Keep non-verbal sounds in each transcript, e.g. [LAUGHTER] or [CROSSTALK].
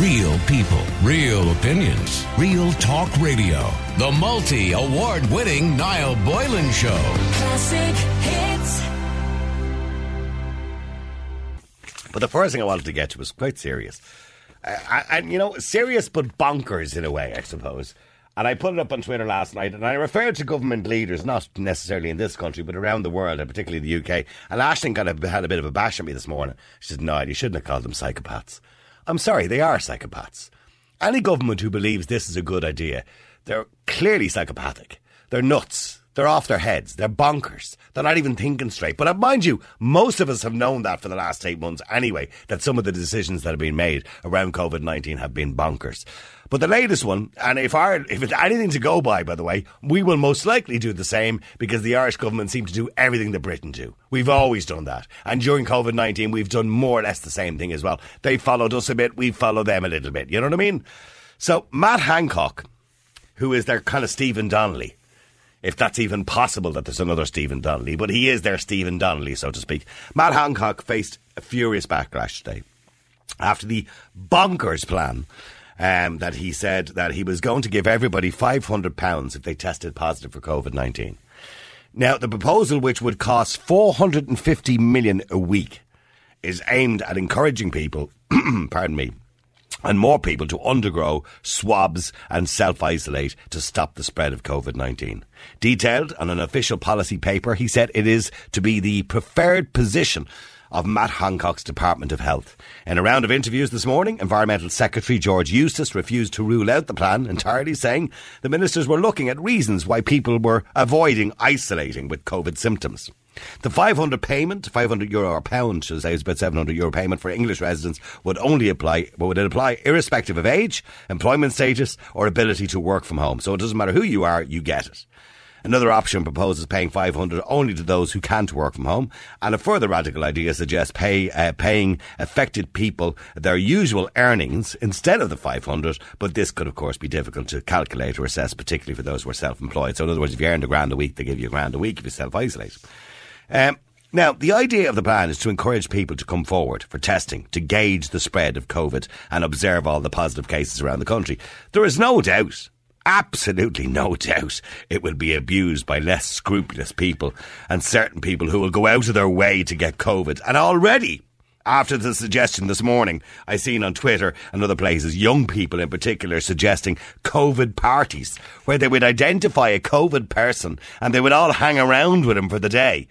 Real people, real opinions, real talk radio. The multi award winning Niall Boylan Show. Classic hits. But the first thing I wanted to get to was quite serious. Uh, and, you know, serious but bonkers in a way, I suppose. And I put it up on Twitter last night, and I referred to government leaders, not necessarily in this country, but around the world, and particularly the UK. And Ashton kind of had a bit of a bash at me this morning. She said, No, you shouldn't have called them psychopaths. I'm sorry, they are psychopaths. Any government who believes this is a good idea, they're clearly psychopathic. They're nuts. They're off their heads. They're bonkers. They're not even thinking straight. But uh, mind you, most of us have known that for the last eight months anyway, that some of the decisions that have been made around COVID 19 have been bonkers. But the latest one, and if our, if it's anything to go by, by the way, we will most likely do the same because the Irish government seem to do everything that Britain do. We've always done that. And during COVID 19, we've done more or less the same thing as well. They followed us a bit, we followed them a little bit. You know what I mean? So, Matt Hancock, who is their kind of Stephen Donnelly, if that's even possible that there's another Stephen Donnelly, but he is their Stephen Donnelly, so to speak. Matt Hancock faced a furious backlash today after the bonkers plan um, that he said that he was going to give everybody £500 if they tested positive for COVID 19. Now, the proposal, which would cost 450 million a week, is aimed at encouraging people, [CLEARS THROAT] pardon me, and more people to undergo swabs and self isolate to stop the spread of COVID 19. Detailed on an official policy paper, he said it is to be the preferred position of Matt Hancock's Department of Health. In a round of interviews this morning, Environmental Secretary George Eustice refused to rule out the plan entirely, saying the ministers were looking at reasons why people were avoiding isolating with COVID symptoms. The 500 payment, 500 euro or pound, should say, it's about 700 euro payment for English residents would only apply, would it apply irrespective of age, employment status, or ability to work from home. So it doesn't matter who you are, you get it. Another option proposes paying 500 only to those who can't work from home. And a further radical idea suggests pay, uh, paying affected people their usual earnings instead of the 500. But this could, of course, be difficult to calculate or assess, particularly for those who are self-employed. So in other words, if you earn a grand a week, they give you a grand a week if you self-isolate. Um, now, the idea of the plan is to encourage people to come forward for testing to gauge the spread of COVID and observe all the positive cases around the country. There is no doubt absolutely no doubt it will be abused by less scrupulous people and certain people who will go out of their way to get COVID. And already, after the suggestion this morning, I seen on Twitter and other places, young people in particular suggesting COVID parties where they would identify a COVID person and they would all hang around with him for the day.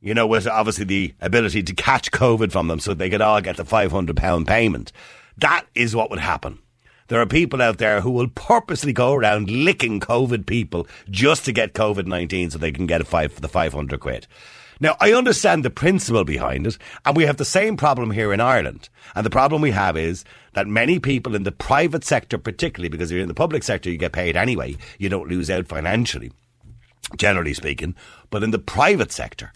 You know, with obviously the ability to catch COVID from them so they could all get the £500 payment. That is what would happen. There are people out there who will purposely go around licking COVID people just to get COVID 19 so they can get a five the 500 quid. Now, I understand the principle behind it, and we have the same problem here in Ireland. And the problem we have is that many people in the private sector, particularly because you're in the public sector, you get paid anyway, you don't lose out financially, generally speaking. But in the private sector,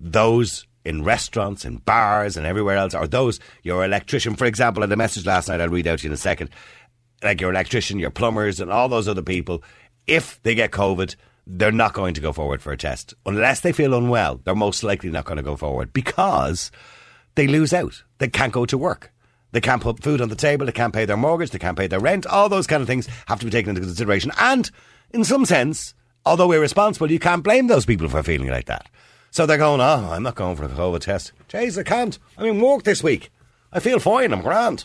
those in restaurants, in bars, and everywhere else, or those, your electrician, for example, had a message last night I'll read out to you in a second, like your electrician, your plumbers, and all those other people, if they get COVID, they're not going to go forward for a test. Unless they feel unwell, they're most likely not going to go forward because they lose out. They can't go to work. They can't put food on the table. They can't pay their mortgage. They can't pay their rent. All those kind of things have to be taken into consideration. And in some sense, although irresponsible, you can't blame those people for feeling like that. So they're going, oh, I'm not going for a COVID test. Jeez, I can't. I'm in work this week. I feel fine. I'm grand.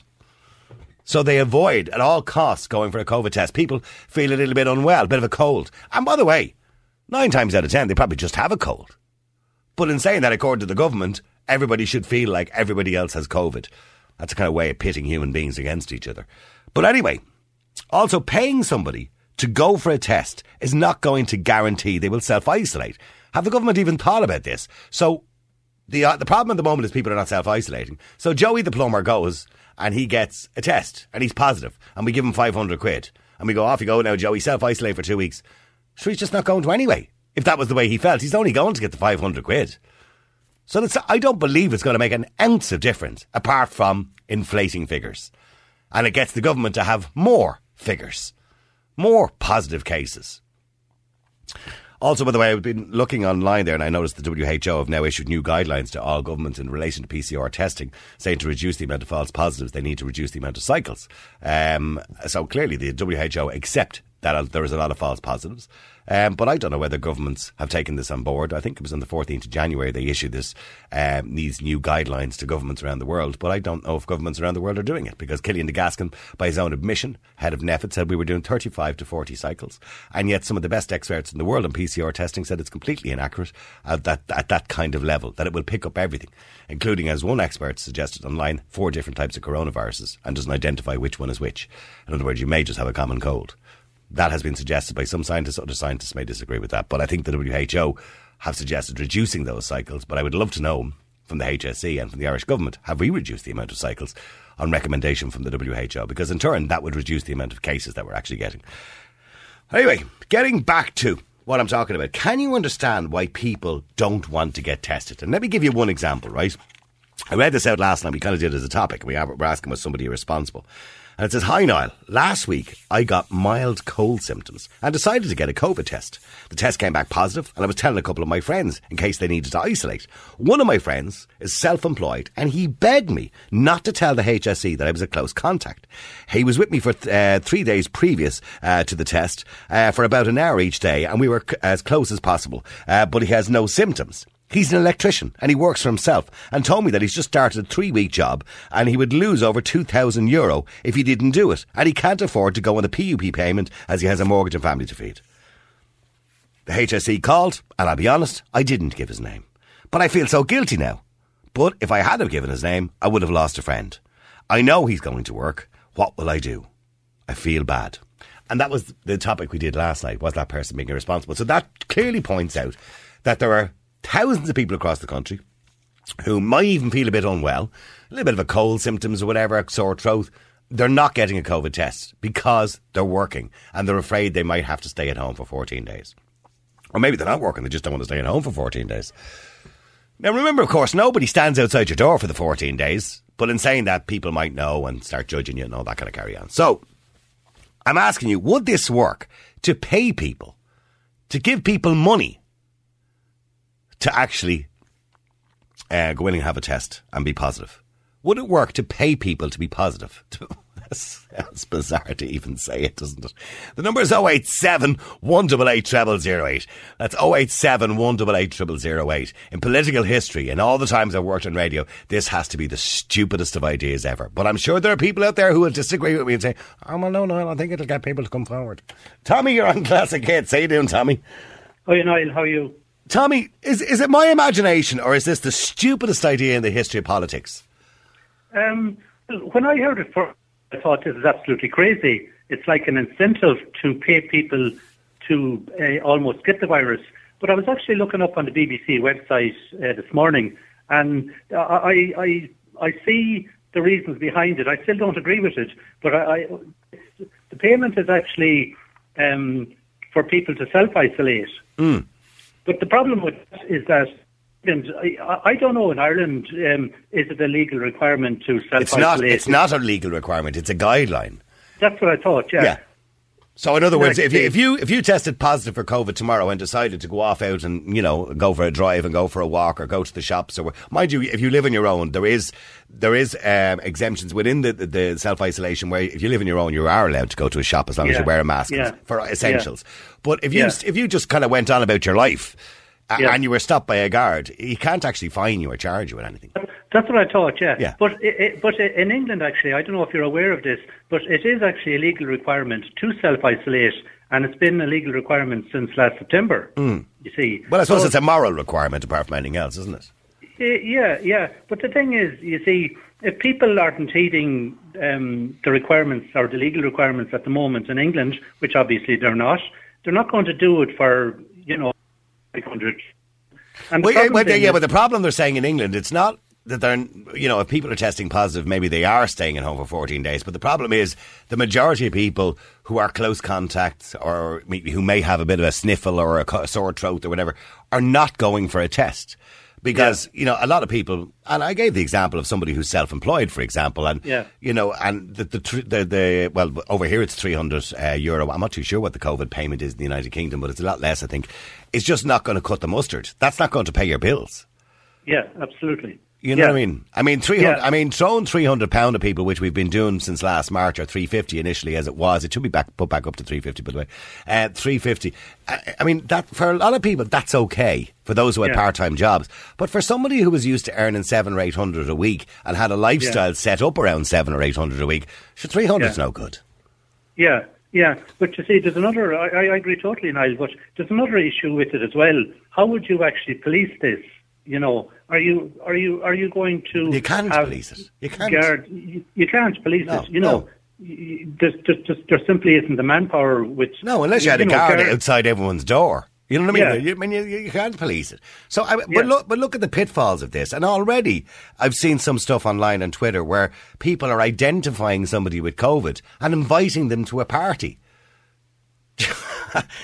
So they avoid at all costs going for a COVID test. People feel a little bit unwell, a bit of a cold. And by the way, nine times out of ten, they probably just have a cold. But in saying that, according to the government, everybody should feel like everybody else has COVID. That's a kind of way of pitting human beings against each other. But anyway, also paying somebody to go for a test is not going to guarantee they will self isolate. Have the government even thought about this? So the uh, the problem at the moment is people are not self isolating. So Joey the plumber goes and he gets a test and he's positive and we give him 500 quid and we go off you go now Joey self isolate for two weeks. So he's just not going to anyway. If that was the way he felt, he's only going to get the 500 quid. So I don't believe it's going to make an ounce of difference apart from inflating figures. And it gets the government to have more figures, more positive cases. Also, by the way, I've been looking online there and I noticed the WHO have now issued new guidelines to all governments in relation to PCR testing, saying to reduce the amount of false positives, they need to reduce the amount of cycles. Um, so clearly, the WHO accept that there is a lot of false positives. Um, but I don't know whether governments have taken this on board. I think it was on the 14th of January they issued this um, these new guidelines to governments around the world. But I don't know if governments around the world are doing it because Cillian De Gascun, by his own admission, head of NPHET, said we were doing 35 to 40 cycles. And yet some of the best experts in the world on PCR testing said it's completely inaccurate at that, at that kind of level, that it will pick up everything, including, as one expert suggested online, four different types of coronaviruses and doesn't identify which one is which. In other words, you may just have a common cold. That has been suggested by some scientists. Other scientists may disagree with that. But I think the WHO have suggested reducing those cycles. But I would love to know from the HSE and from the Irish government, have we reduced the amount of cycles on recommendation from the WHO? Because in turn, that would reduce the amount of cases that we're actually getting. Anyway, getting back to what I'm talking about, can you understand why people don't want to get tested? And let me give you one example, right? I read this out last night. We kind of did it as a topic. We were asking was somebody responsible. And it says, Hi Niall, last week I got mild cold symptoms and decided to get a COVID test. The test came back positive and I was telling a couple of my friends in case they needed to isolate. One of my friends is self-employed and he begged me not to tell the HSE that I was a close contact. He was with me for uh, three days previous uh, to the test uh, for about an hour each day and we were c- as close as possible, uh, but he has no symptoms. He's an electrician and he works for himself and told me that he's just started a three week job and he would lose over 2,000 euro if he didn't do it. And he can't afford to go on the PUP payment as he has a mortgage and family to feed. The HSE called and I'll be honest, I didn't give his name. But I feel so guilty now. But if I had have given his name, I would have lost a friend. I know he's going to work. What will I do? I feel bad. And that was the topic we did last night, was that person being irresponsible. So that clearly points out that there are thousands of people across the country who might even feel a bit unwell, a little bit of a cold symptoms or whatever, sore throat. They're not getting a COVID test because they're working and they're afraid they might have to stay at home for 14 days. Or maybe they're not working, they just don't want to stay at home for 14 days. Now, remember, of course, nobody stands outside your door for the 14 days, but in saying that, people might know and start judging you and all that kind of carry on. So, I'm asking you, would this work to pay people, to give people money to actually uh, go in and have a test and be positive? Would it work to pay people to be positive? [LAUGHS] Sounds bizarre to even say it, doesn't it? The number is 087 188 0008. That's 087 188 0008. In political history, in all the times I've worked on radio, this has to be the stupidest of ideas ever. But I'm sure there are people out there who will disagree with me and say, oh, well, no, no, I don't think it'll get people to come forward. Tommy, you're on Classic Hits. How you doing, Tommy? Oh, you Niall, how are you? Tommy, is, is it my imagination or is this the stupidest idea in the history of politics? Um, when I heard it first, I thought this is absolutely crazy. It's like an incentive to pay people to uh, almost get the virus. But I was actually looking up on the BBC website uh, this morning, and I, I, I see the reasons behind it. I still don't agree with it, but I, I the payment is actually um, for people to self isolate. Mm. But the problem with that is that I, I don't know in Ireland um, is it a legal requirement to self isolate? It's not. It's not a legal requirement. It's a guideline. That's what I thought. Yeah. Yeah. So in other words, if you, if you if you tested positive for COVID tomorrow and decided to go off out and you know go for a drive and go for a walk or go to the shops or mind you, if you live on your own, there is there is um, exemptions within the, the, the self isolation where if you live on your own, you are allowed to go to a shop as long as you wear a mask Yeah. for essentials. But if you Yeah. if you just kind of went on about your life Yeah. and you were stopped by a guard, he can't actually fine you or charge you with anything. That's what I thought, yeah. Yeah. But it, but in England, actually, I don't know if you're aware of this, but it is actually a legal requirement to self-isolate, and it's been a legal requirement since last September. You see. Well, I suppose So- it's a moral requirement apart from anything else, isn't it? Yeah, yeah. But the thing is, you see, if people aren't heeding um, the requirements or the legal requirements at the moment in England, which obviously they're not, they're not going to do it for you know 500. And Well, yeah, well, yeah, but the problem they're saying in England, it's not that they're, you know, if people are testing positive, maybe they are staying at home for 14 days. But the problem is the majority of people who are close contacts or who may have a bit of a sniffle or a sore throat or whatever are not going for a test. because you know a lot of people, and I gave the example of somebody who's self-employed, for example, and Yeah. you know, and the the, the, the well over here it's three hundred uh, euro. I'm not too sure what the COVID payment is in the United Kingdom, but it's a lot less. I think it's just not going to cut the mustard. That's not going to pay your bills. Yeah, absolutely. You know yeah. what I mean? I mean, three hundred. Yeah. I mean, throwing three hundred pound at people, which we've been doing since last March, or three fifty initially, as it was. It should be back put back up to three fifty, by the way. Uh, three fifty. I, I mean, that for a lot of people, that's okay for those who had Yeah. part time jobs. But for somebody who was used to earning seven or eight hundred a week and had a lifestyle set up around seven or eight hundred a week, so three hundred's no good. Yeah, yeah. But you see, there's another. I, I agree totally, Niall. But there's another issue with it as well. How would you actually police this? You know, are you are you are you going to? You can't police it. You can't. Guard, you, you can't police No, it. You know, no. There's, there's, there simply isn't the manpower. Which No, unless you had a know, guard guard- outside everyone's door. You know what I mean? Yeah. You, I mean, you, you can't police it. So, I, Yeah. but look, but look at the pitfalls of this. And already, I've seen some stuff online on Twitter where people are identifying somebody with COVID and inviting them to a party.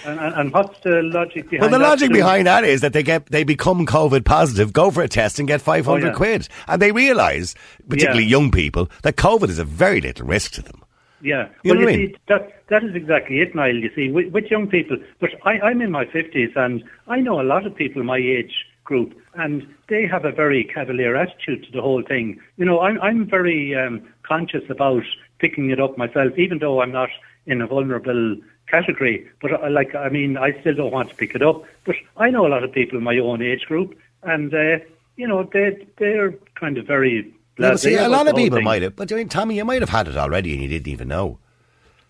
And, and, and what's the logic behind Well, the that logic too? behind that is that they get they become COVID positive, go for a test, and get five hundred Oh, yeah. quid, and they realise, particularly Yeah. young people, that COVID is a very little risk to them. Yeah, You well, know you what I mean? see, that that is exactly it, Niall. You see, with, with young people, but I, I'm in my fifties, and I know a lot of people my age group, and they have a very cavalier attitude to the whole thing. You know, I'm I'm very um, conscious about picking it up myself, even though I'm not in a vulnerable category. But I, like, I mean, I still don't want to pick it up. But I know a lot of people in my own age group, and uh, you know, they they're kind of very. Now, see, a lot of people thing. might have, but I mean, Tommy, you might have had it already and you didn't even know.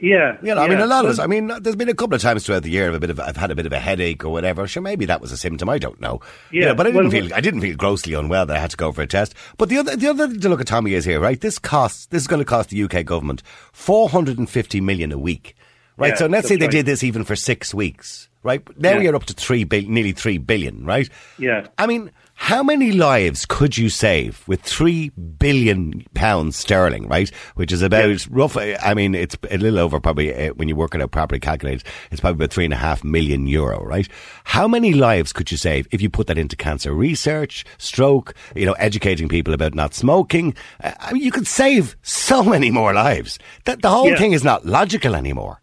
Yeah, You know, I mean, a lot of us. I mean, there's been a couple of times throughout the year of a bit of I've had a bit of a headache or whatever. Sure, maybe that was a symptom. I don't know. You Yeah, know, but I didn't well, feel I didn't feel grossly unwell that I had to go for a test. But the other the other thing to look at Tommy is here, right? This costs this is going to cost the UK government four hundred and fifty million a week, right? Yeah, so let's say they right. did this even for six weeks, right? Now Yeah. you're up to three bil- nearly three billion, right? Yeah. I mean, how many lives could you save with three billion pounds sterling, right? Which is about roughly, I mean, it's a little over probably, uh, when you work it out properly calculated, it's probably about three and a half million euro, right? How many lives could you save if you put that into cancer research, stroke, you know, educating people about not smoking? Uh, I mean, you could save so many more lives. That the whole Yeah. thing is not logical anymore.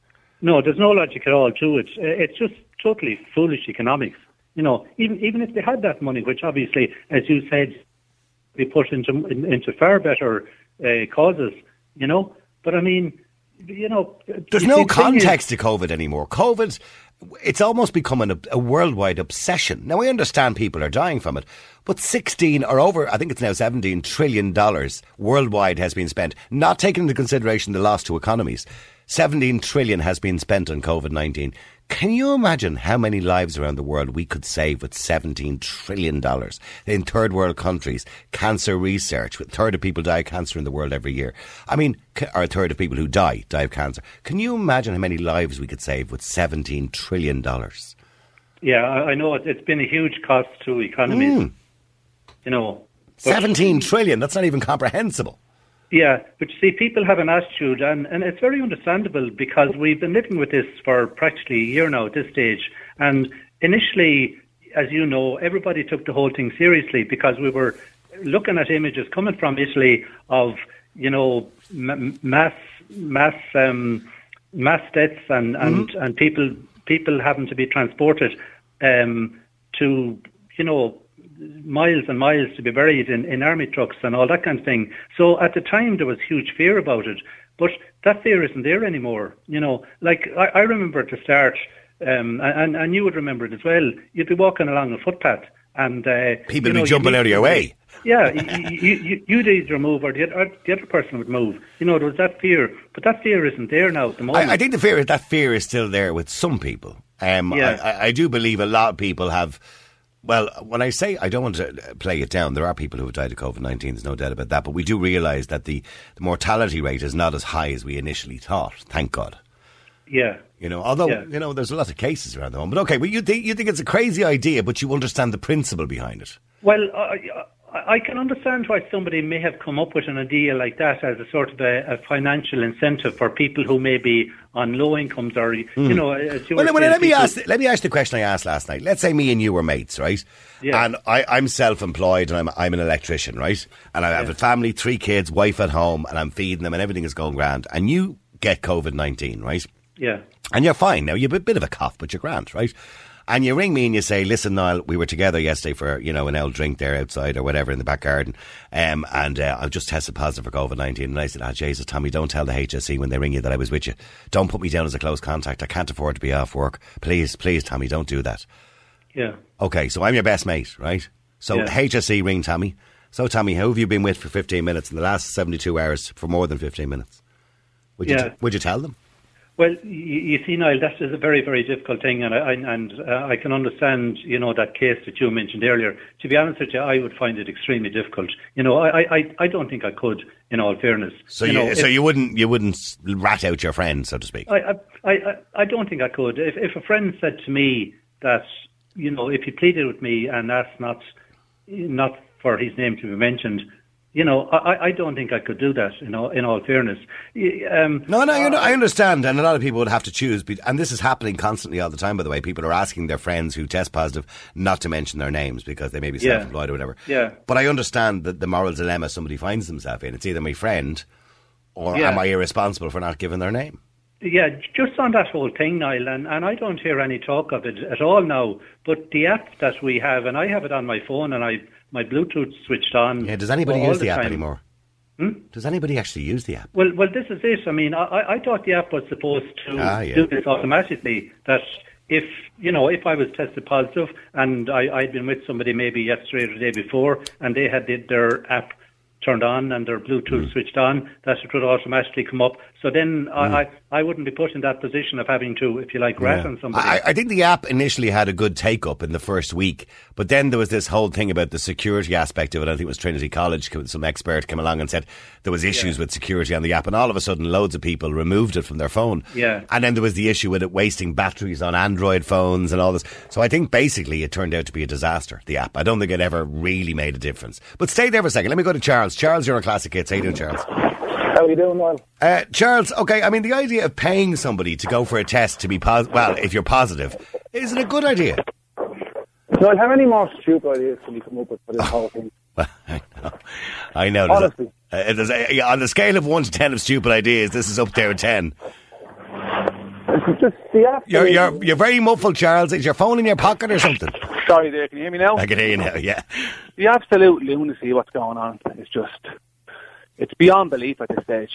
No, there's no logic at all to it. Uh, It's just totally foolish economics. You know, even even if they had that money, which obviously, as you said, be put into into far better uh, causes. You know, but I mean, you know, There's you no is- context to COVID anymore. COVID, it's almost becoming a, a worldwide obsession. Now, I understand people are dying from it, but 16 or over, I think it's now 17 trillion dollars worldwide has been spent, not taking into consideration the loss to economies. 17 trillion has been spent on COVID 19. Can you imagine how many lives around the world we could save with $17 trillion in third world countries? Cancer research, a third of people die of cancer in the world every year. I mean, or a third of people who die die of cancer. Can you imagine how many lives we could save with $17 trillion? Yeah, I, know it, it's been a huge cost to economies. Mm. You know, but- 17 trillion, that's not even comprehensible. Yeah, but you see, people have an attitude, and, and it's very understandable because we've been living with this for practically a year now at this stage. And initially, as you know, everybody took the whole thing seriously because we were looking at images coming from Italy of, you know, m- mass mass um, mass deaths and and, and people people having to be transported um, to, you know, miles and miles to be buried in, in army trucks and all that kind of thing. So at the time there was huge fear about it, but that fear isn't there anymore. You know, like I, I remember at the start, um, and, and you would remember it as well. You'd be walking along a footpath and uh, People you know, be jumping out of your way. Yeah, you, you, you, you'd either move or the, other, the other person would move. You know, there was that fear, but that fear isn't there now at the moment. I, I think the fear is that fear is still there with some people. Um, Yeah. I- I do believe a lot of people have. Well, when I say I don't want to uh, play it down, there are people who have died of COVID nineteen. There's no doubt about that. But we do realise that the, the mortality rate is not as high as we initially thought. Thank God. yeah. You know, although Yeah. you know there's a lot of cases around the moment. But okay, well, you think you think it's a crazy idea, but you understand the principle behind it. Well, I, I can understand why somebody may have come up with an idea like that as a sort of a, a financial incentive for people who may be on low incomes or, mm. you know, as you well, well, let me ask. Let me ask the question I asked last night. Let's say me and you were mates, right? Yeah. And I, I'm self-employed and I'm I'm an electrician, right? And I have yeah. a family, three kids, wife at home, and I'm feeding them, and everything is going grand. And you get COVID nineteen, right? Yeah. And you're fine now. You've a bit of a cough, but you're grand, right? And you ring me and you say, "Listen, Niall, we were together yesterday for you know an old drink there outside or whatever in the back garden, um, and uh, I've just tested positive for COVID nineteen. And I said, "Ah, oh, Jesus, Tommy, don't tell the HSE when they ring you that I was with you. Don't put me down as a close contact. I can't afford to be off work. Please, please, Tommy, don't do that." Yeah. Okay, so I'm your best mate, right? So yeah. HSE ring Tommy. So Tommy, who have you been with for 15 minutes in the last 72 hours for more than 15 minutes? Would you, yeah. t- would you tell them? Well, you, you see, Niall, that is a very, very difficult thing, and I, and uh, I can understand, you know, that case that you mentioned earlier. To be honest with you, I would find it extremely difficult. You know, I, I, I don't think I could, in all fairness. So you, you know, so if, you wouldn't, you wouldn't rat out your friend, so to speak. I, I, I, I don't think I could. If, if a friend said to me that, you know, if he pleaded with me and asked not, not for his name to be mentioned, you know, I, I don't think I could do that. You know, in all fairness. Um, no, no, you know, I understand, and a lot of people would have to choose. And this is happening constantly all the time. By the way, people are asking their friends who test positive not to mention their names because they may be self-employed yeah. or whatever. Yeah. But I understand that the moral dilemma somebody finds themselves in. It's either my friend, or yeah. am I irresponsible for not giving their name? Yeah, just on that whole thing, Niall, and, and I don't hear any talk of it at all now. But the app that we have, and I have it on my phone, and I my Bluetooth switched on. Yeah, does anybody use the, the app anymore? Hmm? Does anybody actually use the app? Well, well, this is it. I mean, I, I thought the app was supposed to ah, yeah. do this automatically. That if you know, if I was tested positive and I, I'd been with somebody maybe yesterday or the day before, and they had the, their app turned on and their Bluetooth mm. switched on, that it would automatically come up. So then mm. I, I wouldn't be put in that position of having to, if you like, rat yeah. on somebody. I, I, think the app initially had a good take up in the first week, but then there was this whole thing about the security aspect of it. I think it was Trinity College, some expert came along and said there was issues yeah. with security on the app, and all of a sudden loads of people removed it from their phone. Yeah. And then there was the issue with it wasting batteries on Android phones and all this. So I think basically it turned out to be a disaster, the app. I don't think it ever really made a difference. But stay there for a second. Let me go to Charles. Charles, you're a classic hit. How you doing, Charles? How are you doing, Niall? Uh, Charles, okay, I mean, the idea of paying somebody to go for a test to be positive, well, if you're positive, is it a good idea? Noel, how many more stupid ideas can you come up with for this whole thing? [LAUGHS] Well, I know. I know. Honestly. Uh, a, on the scale of 1 to 10 of stupid ideas, this is up there at 10. Just the app. You're, you're, you're very muffled, Charles. Is your phone in your pocket or something? Sorry there, can you hear me now? I can hear you now, yeah. The absolute lunacy what's going on is just it's beyond belief at this stage.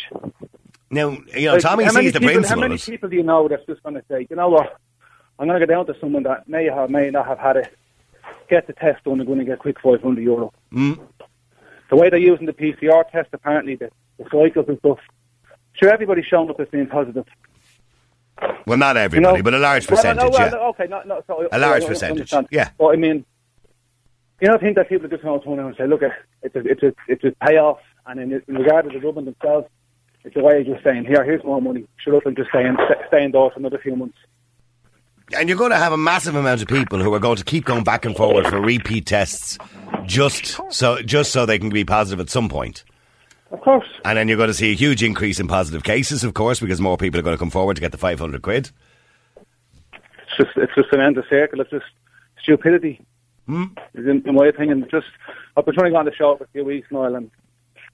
Now, you know, like, Tommy sees the people, principle. How many people do you know that's just going to say, you know what, I'm going to go down to someone that may have, may not have had it, get the test done, and going to get quick 500 euro. Mm. The way they're using the PCR test, apparently, the, the cycles and stuff, sure, everybody's shown up as being positive. Well, not everybody, you know, but a large percentage, well, no, well, yeah. Okay, not, not, so, a large percentage, yeah. But I mean, you know, I think that people just want to turn around and say, look, it's a, it's a, it's a payoff and in, in regard to the rubbing themselves, it's a way of just saying, here, here's more money. Shut up and just stay, in, stay indoors for another few months. And you're going to have a massive amount of people who are going to keep going back and forward for repeat tests, just so just so they can be positive at some point. Of course. And then you're going to see a huge increase in positive cases, of course, because more people are going to come forward to get the 500 quid. It's just, it's just an endless circle. It's just stupidity. Hmm? In, in my opinion, just I've been trying to go on the show for a few weeks now, and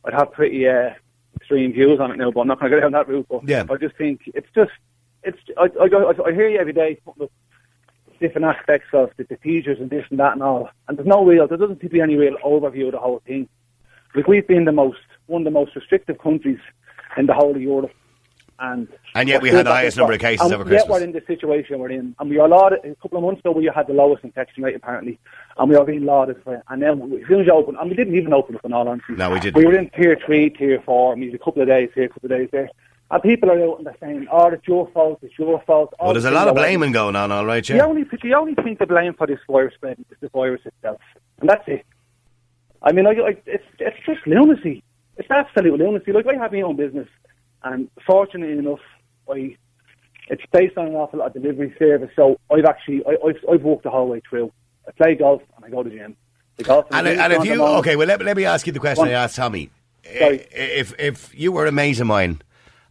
I'd have pretty uh, extreme views on it now, but I'm not going [LAUGHS] to go down that route. But yeah. I just think it's just, it's. I, I, I hear you every day different aspects of the, the teachers and this and that and all, and there's no real, there doesn't seem to be any real overview of the whole thing. Like we've been the most, one of the most restrictive countries in the whole of Europe. And, and yet we had the highest number of cases over Christmas. Yet we're in the situation we're in. And we are lauded, a couple of months ago we had the lowest infection rate apparently. And we are being lauded for it. And then as soon as you open, and we didn't even open up in all honesty. No, we didn't. We were in tier three, tier four, and we had a couple of days here, a couple of days there. And people are out and they're saying, oh, it's your fault, it's your fault. Well, oh, there's a lot of blaming going on, all right, yeah. The only, the only thing to blame for this virus spread is the virus itself. And that's it. I mean, I, I, it's, it's just lunacy. It's absolute lunacy. Like, I have my own business, and fortunately enough, I it's based on an awful lot of delivery service. So I've actually I, I've I've walked the whole way through. I play golf and I go to the gym. And, and if you okay, well let, let me ask you the question I asked Tommy. Sorry. If if you were a mate of mine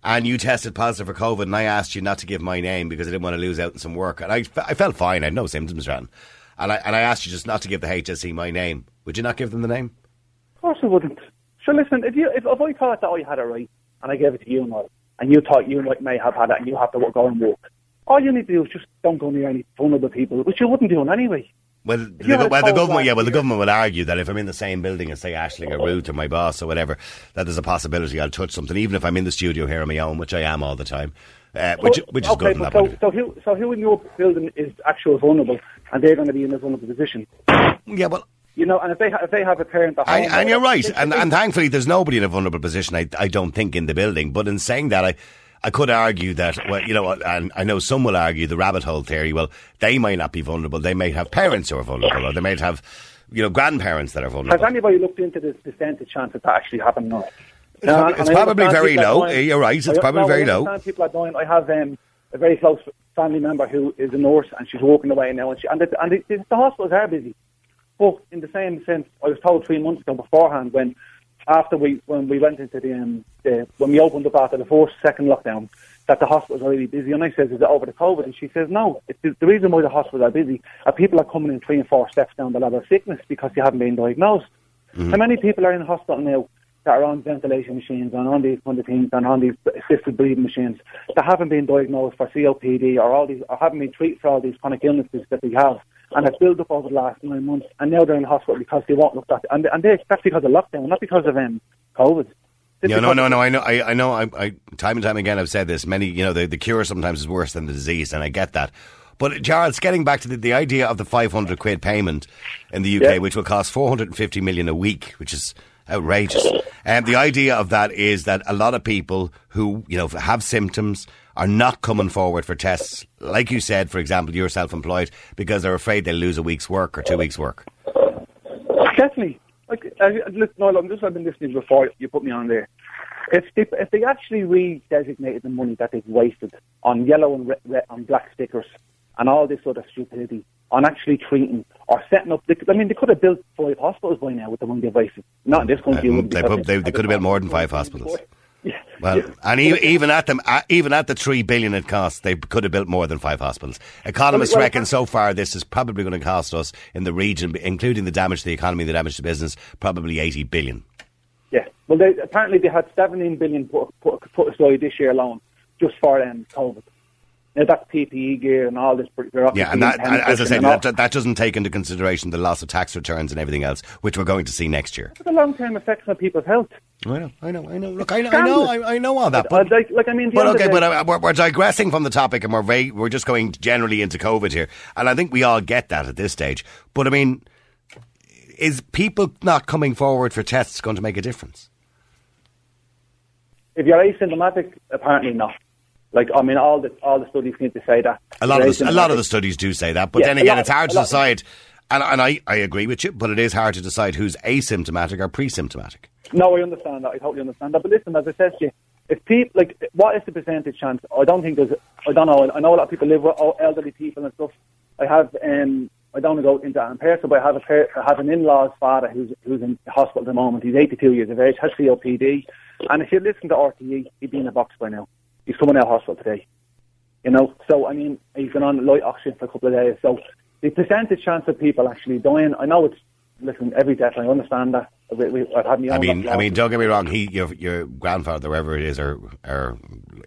and you tested positive for COVID, and I asked you not to give my name because I didn't want to lose out on some work, and I, I felt fine, I had no symptoms, Ran, and I and I asked you just not to give the HSE my name, would you not give them the name? Of course I wouldn't. Sure, listen, if you if, if I thought that I had it right and I gave it to you and all, and you thought you might, may have had it and you have to go and walk, all you need to do is just don't go near any vulnerable people, which you wouldn't do in anyway. Well, the, well, the government, yeah, well, the government would argue that if I'm in the same building as say Ashling or Ruth or my boss or whatever, that there's a possibility I'll touch something, even if I'm in the studio here on my own, which I am all the time, uh, which Well, which is okay, good but that so, so who so who in your building is actual vulnerable, and they're going to be in a vulnerable position? Yeah, well, You know, and if they ha- if they have a parent home, And, and you're right, and, and thankfully there's nobody in a vulnerable position. I, I don't think in the building. But in saying that, I, I could argue that, well, you know, and I know some will argue the rabbit hole theory. Well, they might not be vulnerable. They may have parents who are vulnerable, or they might have, you know, grandparents that are vulnerable. has anybody looked into the percentage chance of that actually happening? Or not? It's it's probably very low. You're right, it's I- probably no, very low. People are dying. I have um, a very close family member who is a nurse and she's walking away now, and, she, and, the, and the, the hospitals are busy. But in the same sense, I was told three months ago beforehand when after we when we went into the, um, the when we opened up after the first second lockdown that the hospitals are really busy. And I says, is it over the COVID? And she says, no. It's the, the reason why the hospitals are busy are people are coming in three and four steps down the ladder of sickness because they haven't been diagnosed. How many people are in hospital now that are on ventilation machines and on these kind of things and on these assisted breathing machines that haven't been diagnosed for COPD or all these or haven't been treated for all these chronic illnesses that they have and have built up over the last nine months and now they're in hospital because they won't look at it. And, and they, that's because of lockdown, not because of um, COVID. It's Yeah, no, no, no. I know, I, I know. I, I, time and time again, I've said this. Many, you know, the, the cure sometimes is worse than the disease, and I get that. But Charles, getting back to the, the idea of the 500 quid payment in the UK, Yeah. which will cost 450 million a week, which is outrageous. And the idea of that is that a lot of people who, you know, have symptoms are not coming forward for tests. Like you said, for example, you're self-employed because they're afraid they'll lose a week's work or two weeks' work. Definitely. Like, uh, look, no, I'm just I've been listening before you put me on there. If they, if they actually redesignated the money that they've wasted on yellow and red, red on black stickers and all this sort of stupidity on actually treating or setting up, I mean, they could have built five hospitals by now with the money they've wasted. Not in this country. Uh, they they- they could have built more than five hospitals. Yeah. Well, Yeah. and e- even at them, uh, even at the three billion it costs, they could have built more than five hospitals. Economists Well, well, reckon so far this is probably going to cost us in the region, including the damage to the economy, the damage to business, probably eighty billion. Yeah. Well, they, apparently they had 17 billion put, put, put aside this year alone just for um, COVID. Now that's PPE gear and all this. bureaucracy Yeah, and that, and as I said, that, that doesn't take into consideration the loss of tax returns and everything else, which we're going to see next year. the long-term effects on people's health. I know, I know, I know. Look, I know, I know, I, I know all that. Uh, But, like, like I mean, But okay, the but uh, we're, we're digressing from the topic, and we're very, we're just going generally into COVID here, and I think we all get that at this stage. But I mean, is people not coming forward for tests going to make a difference? if you're asymptomatic, apparently not. Like I mean, all the all the studies seem to say that. A lot of the, a lot of the studies do say that, but Yeah, then again, lot- it's hard to decide. And, and I, I agree with you, but it is hard to decide who's asymptomatic or pre-symptomatic. No, I understand that. I totally understand that. But listen, as I said to you, if people like, what is the percentage chance? I don't think there's. I don't know. I know a lot of people live with elderly people and stuff. I have. um I don't want to go into that in person, but I have a par- I have an in-law's father who's who's in hospital at the moment. He's 82 years of age, has COPD, and if you listen to RTE, he'd be in a box by now. He's coming out of hospital today. You know, so I mean, he's been on light oxygen for a couple of days. So the percentage chance of people actually dying, I know it's listen every death. I understand that. We, we, I've had my I mean, I mean, don't get me wrong. He, your, your grandfather, whoever it is, or, or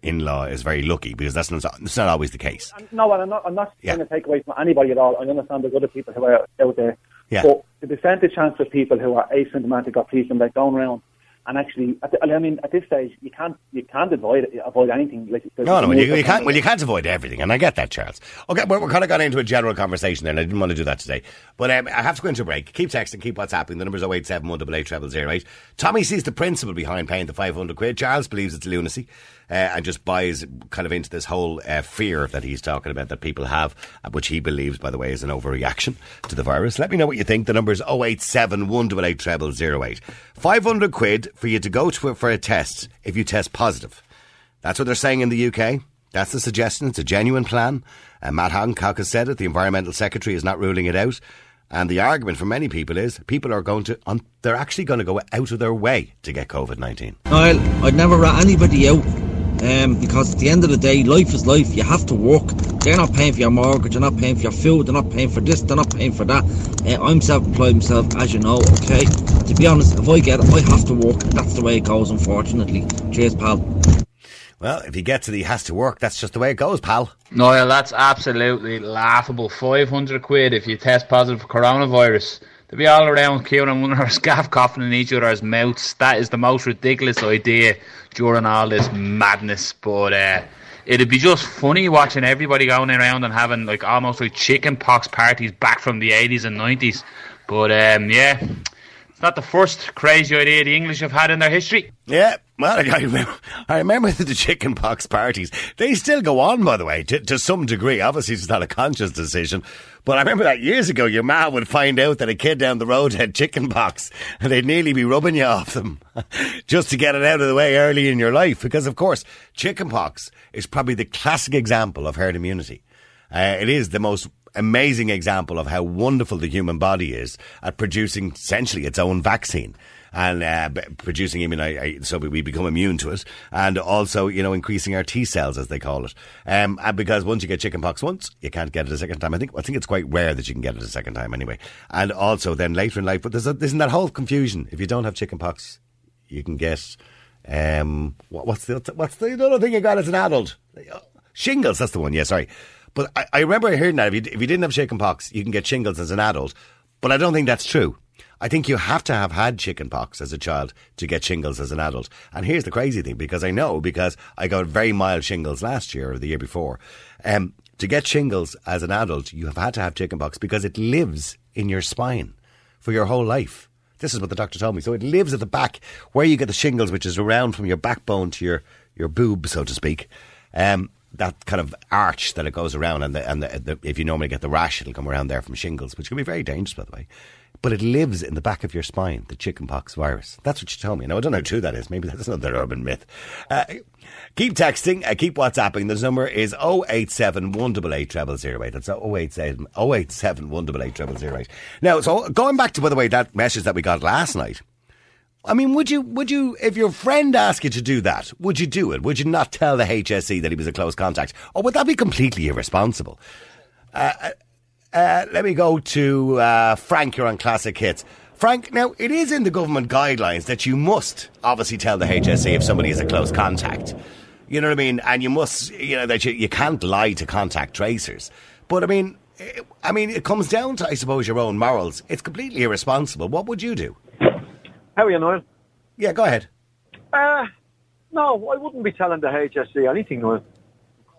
in-law, is very lucky because that's not, that's not always the case. No, and I'm not. I'm not Yeah. trying to take away from anybody at all. I understand there's other people who are out there. Yeah. But the percentage chance of people who are asymptomatic or pre-symptomatic going around and actually, at the, I mean, at this stage, you can't you can't avoid avoid anything. Like No, no, you, no- you can't. Well, you can't avoid everything, and I get that, Charles. Okay, we're, we're kind of got into a general conversation, there, and I didn't want to do that today. But um, I have to go into a break. Keep texting, keep what's happening. The number's 087 188 Tommy sees the principle behind paying the 500 quid. Charles believes it's lunacy, uh, and just buys kind of into this whole uh, fear that he's talking about that people have, uh, which he believes, by the way, is an overreaction to the virus. Let me know what you think. The number's 087 188 08. 500 quid for you to go to for a test if you test positive. That's what they're saying in the UK. That's the suggestion. It's a genuine plan. Uh, Matt Hancock has said it. The Environmental Secretary is not ruling it out. And the argument for many people is people are going to, um, they're actually going to go out of their way to get COVID 19. Niall, I'd never rat anybody out um, because at the end of the day, life is life. You have to work. They're not paying for your mortgage, they're not paying for your food, they're not paying for this, they're not paying for that. Uh, I'm self employed myself, as you know, okay? To be honest, if I get it, I have to work. That's the way it goes, unfortunately. Cheers, pal. Well, if he gets it, he has to work. That's just the way it goes, pal. Noel, that's absolutely laughable. 500 quid if you test positive for coronavirus. To be all around queuing one our [LAUGHS] scaff coughing in each other's mouths, that is the most ridiculous idea during all this madness. But uh, it'd be just funny watching everybody going around and having like almost like chicken pox parties back from the 80s and 90s. But um, yeah, it's not the first crazy idea the English have had in their history. Yeah, well, I remember, I remember the chicken pox parties. They still go on, by the way, to, to some degree. Obviously, it's not a conscious decision. But I remember that years ago, your ma would find out that a kid down the road had chicken pox and they'd nearly be rubbing you off them [LAUGHS] just to get it out of the way early in your life. Because, of course, chicken pox is probably the classic example of herd immunity. Uh, it is the most amazing example of how wonderful the human body is at producing essentially its own vaccine and uh, producing immune, so we become immune to it, and also you know increasing our T cells as they call it. Um, and because once you get chickenpox once, you can't get it a second time. I think I think it's quite rare that you can get it a second time anyway. And also then later in life, but there's a, isn't that whole confusion. If you don't have chickenpox, you can get um, what, what's the what's the other thing you got as an adult? Shingles. That's the one. Yeah, sorry. But I, I remember hearing that if you, if you didn't have chickenpox, you can get shingles as an adult. But I don't think that's true. I think you have to have had chickenpox as a child to get shingles as an adult. And here's the crazy thing, because I know, because I got very mild shingles last year or the year before. Um, to get shingles as an adult, you have had to have chickenpox because it lives in your spine for your whole life. This is what the doctor told me. So it lives at the back where you get the shingles, which is around from your backbone to your, your boob, so to speak. Um, that kind of arch that it goes around, and the, and the, the, if you normally get the rash, it'll come around there from shingles, which can be very dangerous, by the way. But it lives in the back of your spine, the chickenpox virus. That's what you told me. Now I don't know true that is. Maybe that's another urban myth. Uh, keep texting, uh, keep WhatsApping. The number is 087 188 0008. That's 087 087 188 0008. Now, so going back to, by the way, that message that we got last night. I mean, would you, would you, if your friend asked you to do that, would you do it? Would you not tell the HSE that he was a close contact? Or would that be completely irresponsible? Uh, uh, let me go to uh, Frank here on Classic Hits. Frank, now it is in the government guidelines that you must obviously tell the HSE if somebody is a close contact. You know what I mean? And you must, you know, that you, you can't lie to contact tracers. But I mean, I mean, it comes down to, I suppose, your own morals. It's completely irresponsible. What would you do? How are you, Noel? Yeah, go ahead. Uh, no, I wouldn't be telling the HSE anything, Noel,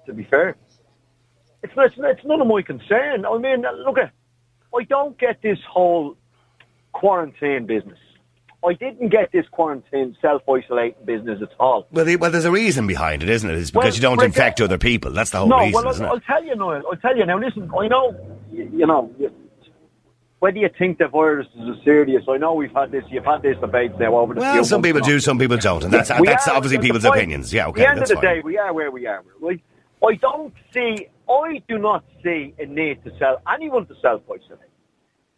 to be fair. It's, it's, it's none of my concern. I mean, look, I don't get this whole quarantine business. I didn't get this quarantine self-isolating business at all. Well, the, well, there's a reason behind it, isn't it? It's because Well, you don't well, infect other people. That's the whole no, reason, well, isn't I'll, I'll tell you, Noel. I'll tell you now. Listen, I know, you, you know, you- whether you think the virus is serious, I know we've had this. You've had this debate now over the. Well, some people do, some people don't, and that's We that's are- obviously people's point- opinions. Yeah, okay, At the end of the fine. day, we are where we are. Right? I don't see. I do not see a need to sell anyone to self isolate.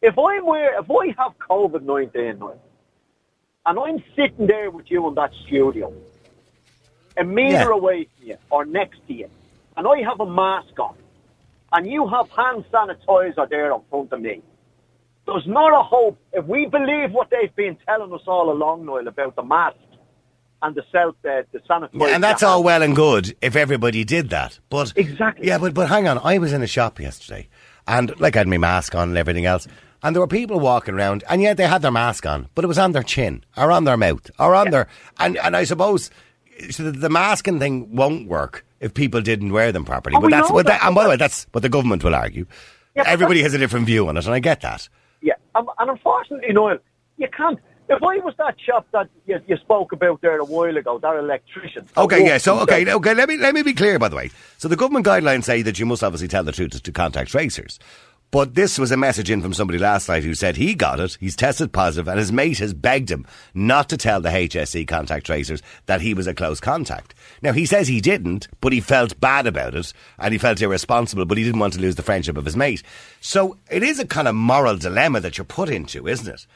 If I'm where, if I have COVID nineteen, right, and I'm sitting there with you in that studio, a meter Yeah. away from you or next to you, and I have a mask on, and you have hand sanitizer there in front of me. There's not a hope. If we believe what they've been telling us all along, Noel, about the mask and the self, uh, the sanitizer. Yeah, and that's all well and good if everybody did that. But Exactly. Yeah, but but hang on. I was in a shop yesterday, and like I had my mask on and everything else, and there were people walking around, and yet they had their mask on, but it was on their chin or on their mouth or on their and and I suppose so the, the masking thing won't work if people didn't wear them properly. Oh, but that's what that, that, and by the way, that's what the government will argue. Yeah, Everybody has a different view on it, and I get that. Um, and unfortunately, Noel, you can't. If I was that chap that you, you spoke about there a while ago, that electrician. Okay, yeah. So, okay, okay. Let me let me be clear. By the way, so the government guidelines say that you must obviously tell the truth to, to contact tracers, But this was a message in from somebody last night who said he got it, he's tested positive, and his mate has begged him not to tell the HSE contact tracers that he was a close contact. Now, he says he didn't, but he felt bad about it, and he felt irresponsible, but he didn't want to lose the friendship of his mate. So it is a kind of moral dilemma that you're put into, isn't it?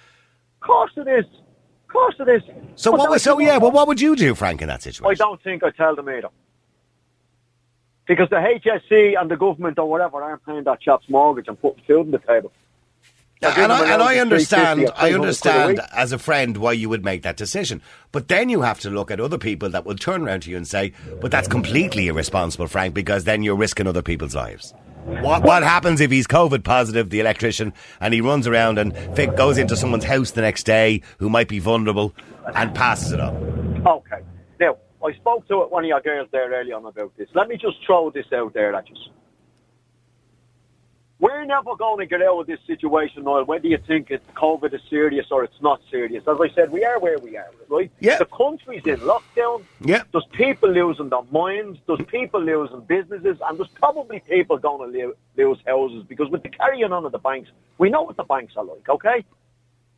Of course it is. Of course it is. So But what? Was, so yeah. Well, what would you do, Frank, in that situation? I don't think I tell them either. Because the HSE and the government or whatever aren't paying that chap's mortgage and putting food on the table. They're and I, and I understand, I 300 a understand as a friend why you would make that decision. But then you have to look at other people that will turn around to you and say, but that's completely irresponsible, Frank, because then you're risking other people's lives. What, what happens if he's COVID positive, the electrician, and he runs around and goes into someone's house the next day who might be vulnerable and passes it on? Okay. I spoke to one of your girls there earlier on about this. Let me just throw this out there at you. We're never going to get out of this situation, Noel, whether you think it's COVID is serious or it's not serious. As I said, we are where we are, right? Yeah. The country's in lockdown. Yeah. There's people losing their minds. There's people losing businesses. And there's probably people going to lose houses because with the carrying on of the banks, we know what the banks are like, okay?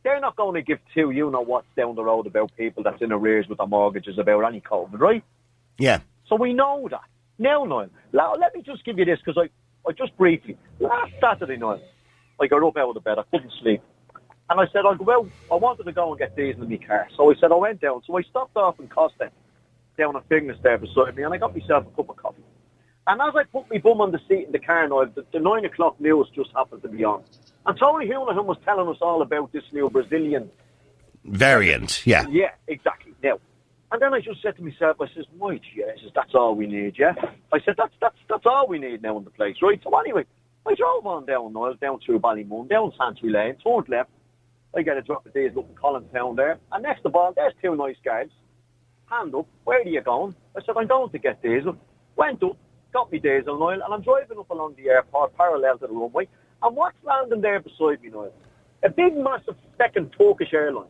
They're not going to give two you know what's down the road about people that's in arrears with their mortgages about any COVID, right? Yeah. So we know that. Now, now let me just give you this because I, I just briefly, last Saturday night, I got up out of the bed, I couldn't sleep. And I said, I'll go out, I wanted to go and get diesel in my car. So I said, I went down. So I stopped off in Costa, down at Finglas there beside me, and I got myself a cup of coffee. And as I put my bum on the seat in the car, Noel, the, the nine o'clock news just happened to be on. And Tony Holohan was telling us all about this new Brazilian Variant. Yeah. yeah, exactly. Now, and then I just said to myself, I says, my Jesus, that's all we need, yeah? I said, that's that's that's all we need now in the place, right? So anyway, I drove on down Niles, down through Ballymun, down Santry Lane, turned left. I get a drop of diesel up in Collinstown there, and next to ball, there's two nice guys. Hand up, where are you going? I said, I'm going to get diesel. Went up, got me diesel, oil, and I'm driving up along the airport, parallel to the runway, and what's landing there beside me, Niall? A big, massive second Turkish airline.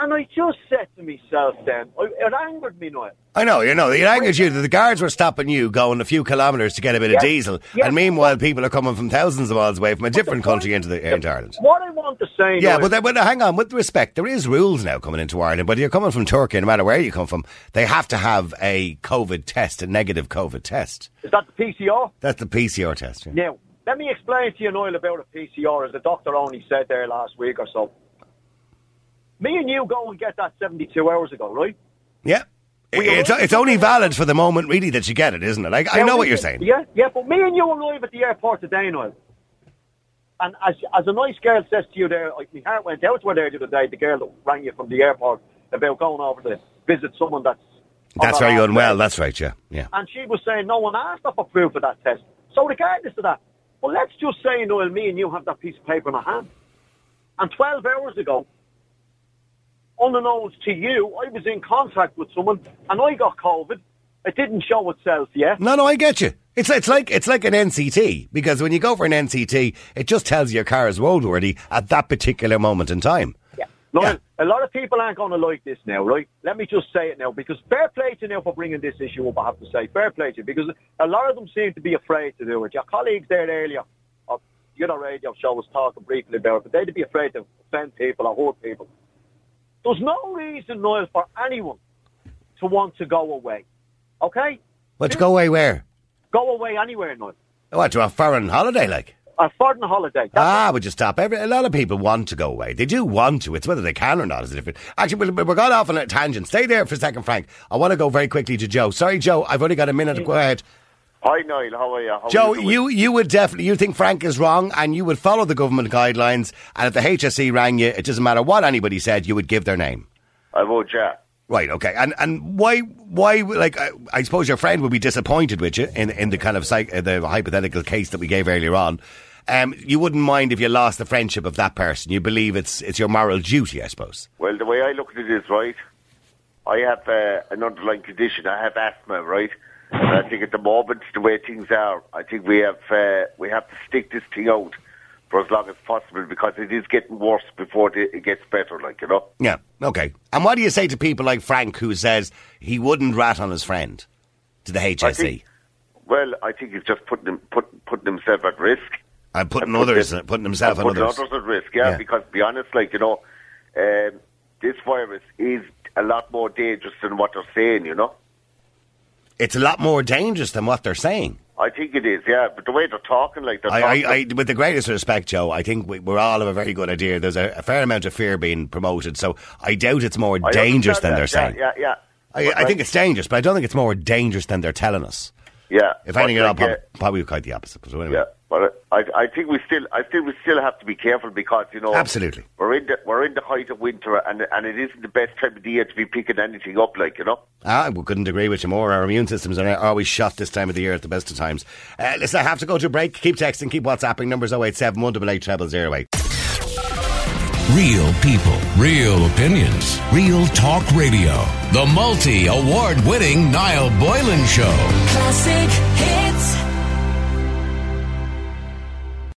And I just said to myself then, it angered me, Niall. I know, you know, it angers you that the guards were stopping you going a few kilometres to get a bit Yeah. of diesel, Yeah. and meanwhile people are coming from thousands of miles away from a different country into the into Ireland. What I want to say, Yeah, but, then- but hang on, with respect, there is rules now coming into Ireland. But you're coming from Turkey, no matter where you come from, they have to have a COVID test, a negative COVID test. is that the PCR? That's the PCR test. Yeah. Now, let me explain to you, Niall, about a PCR, as the doctor only said there last week or so. Me and you go and get that 72 hours ago, right? yeah. We It's, it's only valid for the moment, really, that you get it, isn't it? Like, I know what you're saying. Yeah, yeah, but me and you arrive at the airport today, Niall. And as, as a nice girl says to you there, like, my heart went out to her there the other day, the girl that rang you from the airport about going over to visit someone that's... That's very unwell. That's right. Yeah, yeah. And she was saying no one asked her for proof of that test. So regardless of that, well, let's just say, Noel, me and you have that piece of paper in our hand. And 12 hours ago, unbeknownst to you, I was in contact with someone and I got COVID. It didn't show itself yet. No, no, I get you. It's it's like it's like an NCT because when you go for an NCT, it just tells you your car is roadworthy at that particular moment in time. Noel, Yeah. a lot of people aren't going to like this now, right? Let me just say it now, because fair play to you now for bringing this issue up, I have to say. Fair play to you, because a lot of them seem to be afraid to do it. Your colleagues there earlier, or the other radio show was talking briefly about it, but they'd be afraid to offend people or hurt people. There's no reason, Noel, for anyone to want to go away. Okay? But to go away where? Go away anywhere, Noel. What to a foreign holiday like? A foreign holiday. That's Ah, would you stop? Every, a lot of people want to go away. They do want to. It's whether they can or not is different. Actually, we- we're going off on a tangent. Stay there for a second, Frank. I want to go very quickly to Joe. Sorry, Joe. I've only got a minute. Go ahead. Hi, Niall. How are you? How Joe, are you, doing? you, you would definitely, you think Frank is wrong and you would follow the government guidelines and if the HSE rang you, it doesn't matter what anybody said, you would give their name. I would, yeah. Right, okay. And and why why like I, I suppose your friend would be disappointed with you in in the kind of psych, uh, the hypothetical case that we gave earlier on. Um, you wouldn't mind if you lost the friendship of that person. You believe it's it's your moral duty, I suppose. Well, the way I look at it is, right, I have uh, an underlying condition. I have asthma, right? And I think at the moment, the way things are, I think we have uh, we have to stick this thing out for as long as possible because it is getting worse before it gets better, like, you know? Yeah, okay. And what do you say to people like Frank who says he wouldn't rat on his friend to the HSE? I think, well, I think he's just putting him, put, putting himself at risk. And putting put others, them- putting himself and putting others. at risk. Yeah, Yeah. because to be honest, like you know, um, this virus is a lot more dangerous than what they're saying. You know, It's a lot more dangerous than what they're saying. I think it is. Yeah, but the way they're talking, like they're I, talking, I, I, with the greatest respect, Joe, I think we, we're all of a very good idea. There's a, a fair amount of fear being promoted, so I doubt it's more dangerous than understand they're that. saying. Yeah, yeah. yeah. I, I think it's dangerous, but I don't think it's more dangerous than they're telling us. yeah. If but anything, like, probably, uh, probably quite the opposite. But anyway. Yeah, but I, I think we still, I think we still have to be careful because you know, Absolutely. we're in the we're in the height of winter, and and it isn't the best time of the year to be picking anything up, like you know. Ah, we couldn't agree with you more. Our immune systems are always shot this time of the year at the best of times. Uh, listen, I have to go to a break. Keep texting, keep WhatsApping. Numbers 087 188 0008. Real people, real opinions, real talk radio. The multi award winning Niall Boylan Show. Classic hit